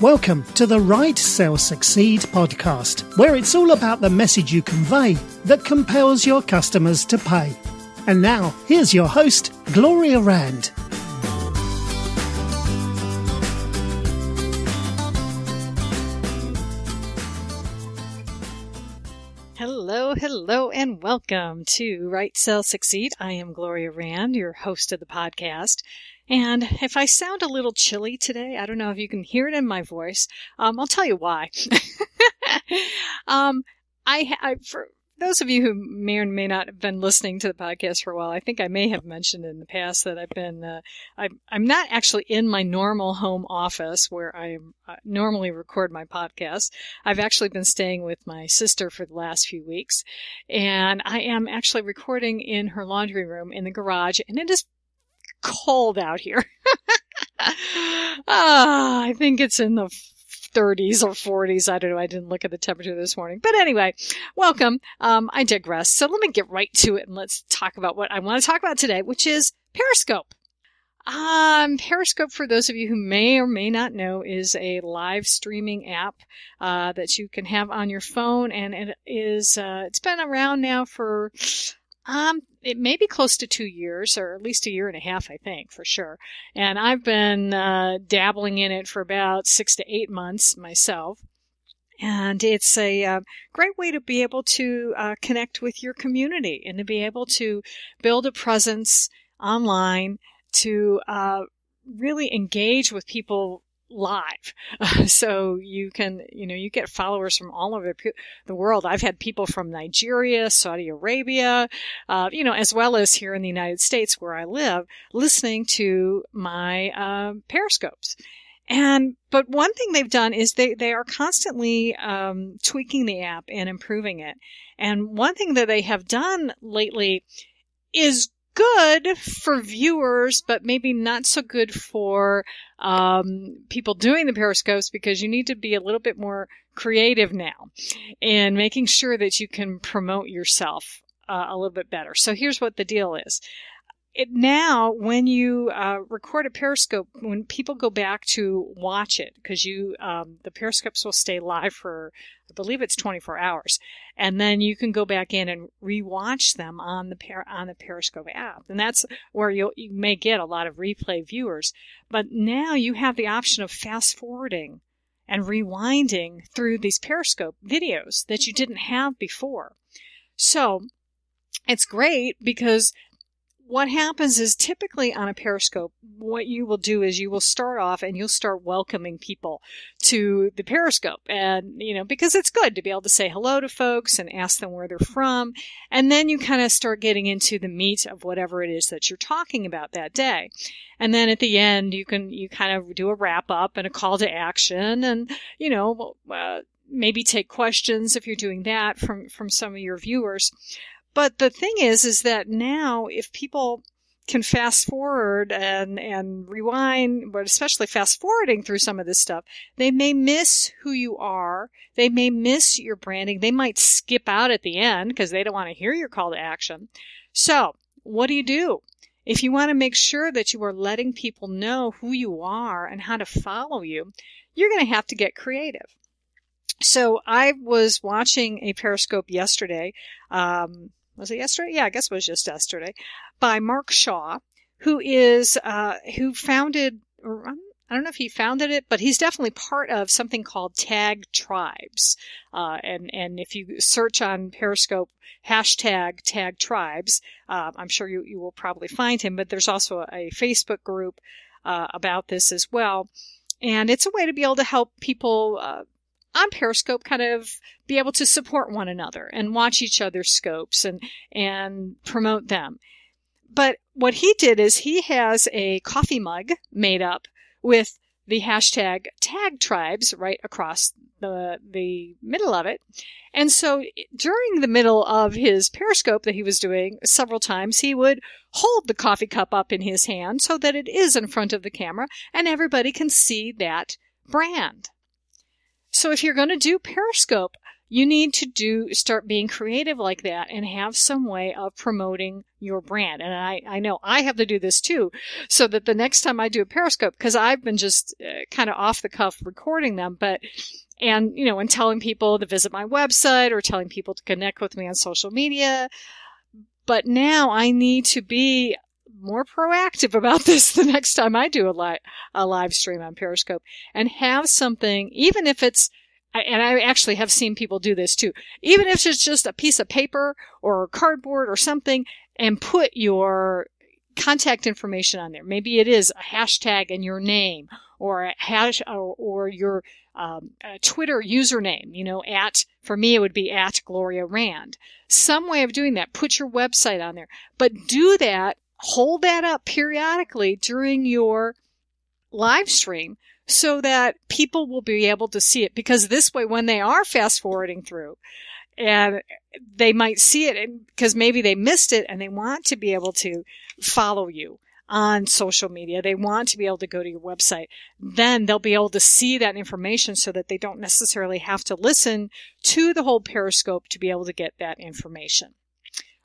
Welcome to the Write Sell Succeed podcast, where it's all about the message you convey that compels your customers to pay. And now, here's your host, Gloria Rand. Hello, hello, and welcome to Write Sell Succeed. I am Gloria Rand, your host of the podcast. And if I sound a little chilly today, I don't know if you can hear it in my voice. Um, I'll tell you why. um, I, I, for those of you who may or may not have been listening to the podcast for a while, I think I may have mentioned in the past that I've been, uh, I'm, I'm not actually in my normal home office where I uh, normally record my podcast. I've actually been staying with my sister for the last few weeks, and I am actually recording in her laundry room in the garage, and it is cold out here. ah, I think it's in the 30s or 40s. I don't know. I didn't look at the temperature this morning. But anyway, welcome. Um, I digress. So let me get right to it and let's talk about what I want to talk about today, which is Periscope. Um, Periscope, for those of you who may or may not know, is a live streaming app uh, that you can have on your phone, and it is uh, it's been around now for um, it may be close to two years, or at least a year and a half, I think, for sure. And I've been uh, dabbling in it for about six to eight months myself. And it's a uh, great way to be able to uh, connect with your community and to be able to build a presence online to uh, really engage with people live. So you can, you know, you get followers from all over the world. I've had people from Nigeria, Saudi Arabia, uh, you know, as well as here in the United States where I live, listening to my uh, periscopes. And but one thing they've done is they they are constantly um, tweaking the app and improving it. And one thing that they have done lately is good for viewers, but maybe not so good for um, people doing the periscopes because you need to be a little bit more creative now in making sure that you can promote yourself uh, a little bit better. So here's what the deal is it now when you uh, record a periscope when people go back to watch it because you um, the periscopes will stay live for i believe it's 24 hours and then you can go back in and rewatch them on the per- on the periscope app and that's where you you may get a lot of replay viewers. But now you have the option of fast forwarding and rewinding through these periscope videos that you didn't have before. So it's great because what happens is typically on a periscope, what you will do is you will start off and you'll start welcoming people to the periscope. And, you know, because it's good to be able to say hello to folks and ask them where they're from. And then you kind of start getting into the meat of whatever it is that you're talking about that day. And then at the end, you can, you kind of do a wrap up and a call to action and, you know, uh, maybe take questions if you're doing that from, from some of your viewers. But the thing is, is that now if people can fast forward and, and rewind, but especially fast forwarding through some of this stuff, they may miss who you are. They may miss your branding. They might skip out at the end because they don't want to hear your call to action. So what do you do? If you want to make sure that you are letting people know who you are and how to follow you, you're going to have to get creative. So I was watching a Periscope yesterday. Um, was it yesterday? Yeah, I guess it was just yesterday, by Mark Shaw, who is uh, who founded. I don't know if he founded it, but he's definitely part of something called Tag Tribes. Uh, and and if you search on Periscope hashtag Tag Tribes, uh, I'm sure you you will probably find him. But there's also a Facebook group uh, about this as well, and it's a way to be able to help people uh, on Periscope kind of be able to support one another and watch each other's scopes and, and promote them. But what he did is he has a coffee mug made up with the hashtag tag tribes right across the, the middle of it. And so eh, during the middle of his periscope that he was doing several times, he would hold the coffee cup up in his hand so that it is in front of the camera and everybody can see that brand. So if you're going to do Periscope, you need to do start being creative like that and have some way of promoting your brand. And I, I know I have to do this too, so that the next time I do a Periscope, because I've been just uh, kind of off the cuff recording them, but and you know, and telling people to visit my website or telling people to connect with me on social media. But now I need to be more proactive about this the next time I do a, li- a live stream on Periscope and have something, even if it's and I actually have seen people do this too. Even if it's just a piece of paper or cardboard or something and put your contact information on there. Maybe it is a hashtag and your name or a hash or, or your um, Twitter username, you know, at, for me, it would be at Gloria Rand. Some way of doing that. Put your website on there, but do that hold that up periodically during your live stream so that people will be able to see it because this way when they are fast forwarding through and they might see it because maybe they missed it and they want to be able to follow you on social media. They want to be able to go to your website. Then they'll be able to see that information so that they don't necessarily have to listen to the whole Periscope to be able to get that information.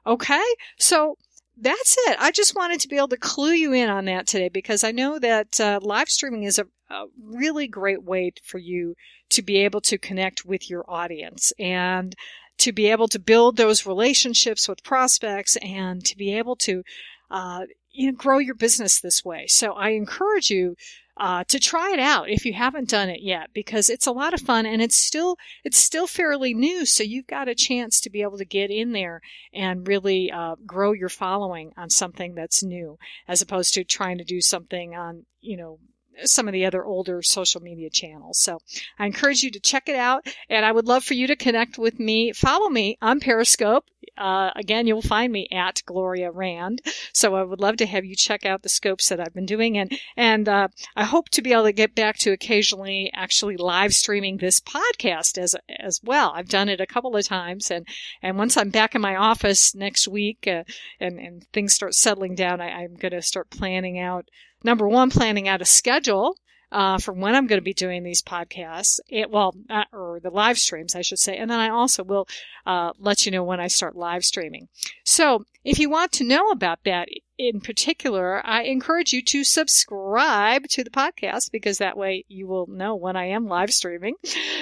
Okay. So that's it. I just wanted to be able to clue you in on that today because I know that uh, live streaming is a, a, really great way for you to be able to connect with your audience and to be able to build those relationships with prospects and to be able to uh, you know, grow your business this way. So I encourage you uh, to try it out if you haven't done it yet because it's a lot of fun and it's still it's still fairly new so you've got a chance to be able to get in there and really uh, grow your following on something that's new as opposed to trying to do something on you know some of the other older social media channels. So I encourage you to check it out and I would love for you to connect with me. Follow me on Periscope. Uh, again, you'll find me at Gloria Rand. So I would love to have you check out the scopes that I've been doing and, and, uh, I hope to be able to get back to occasionally actually live streaming this podcast as, as well. I've done it a couple of times and, and once I'm back in my office next week, uh, and, and things start settling down, I, I'm going to start planning out number one, planning out a schedule uh, for when I'm going to be doing these podcasts. It, well, uh, or the live streams, I should say. And then I also will uh, let you know when I start live streaming. So if you want to know about that in particular, I encourage you to subscribe to the podcast because that way you will know when I am live streaming.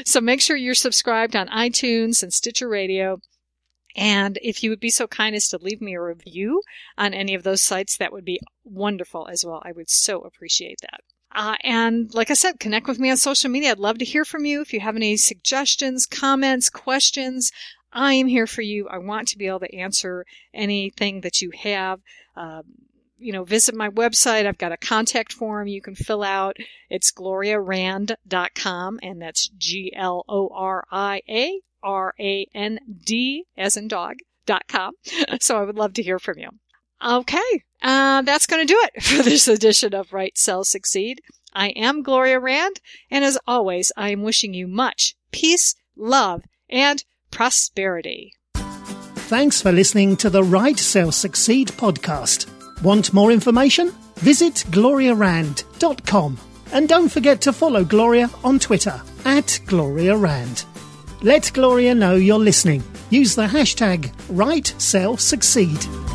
So make sure you're subscribed on iTunes and Stitcher Radio. And if you would be so kind as to leave me a review on any of those sites, that would be wonderful as well. I would so appreciate that. Uh, and like I said, connect with me on social media. I'd love to hear from you. If you have any suggestions, comments, questions, I am here for you. I want to be able to answer anything that you have. Um, you know, visit my website. I've got a contact form you can fill out. It's gloriarand.com and that's G-L-O-R-I-A R-A-N-D as in dog dot com. So I would love to hear from you. Okay. Uh, that's going to do it for this edition of Write Sell Succeed. I am Gloria Rand, and as always, I am wishing you much peace, love, and prosperity. Thanks for listening to the Write Sell Succeed podcast. Want more information? Visit gloriarand.com. And don't forget to follow Gloria on Twitter at Gloria Rand. Let Gloria know you're listening. Use the hashtag WriteSellSucceed.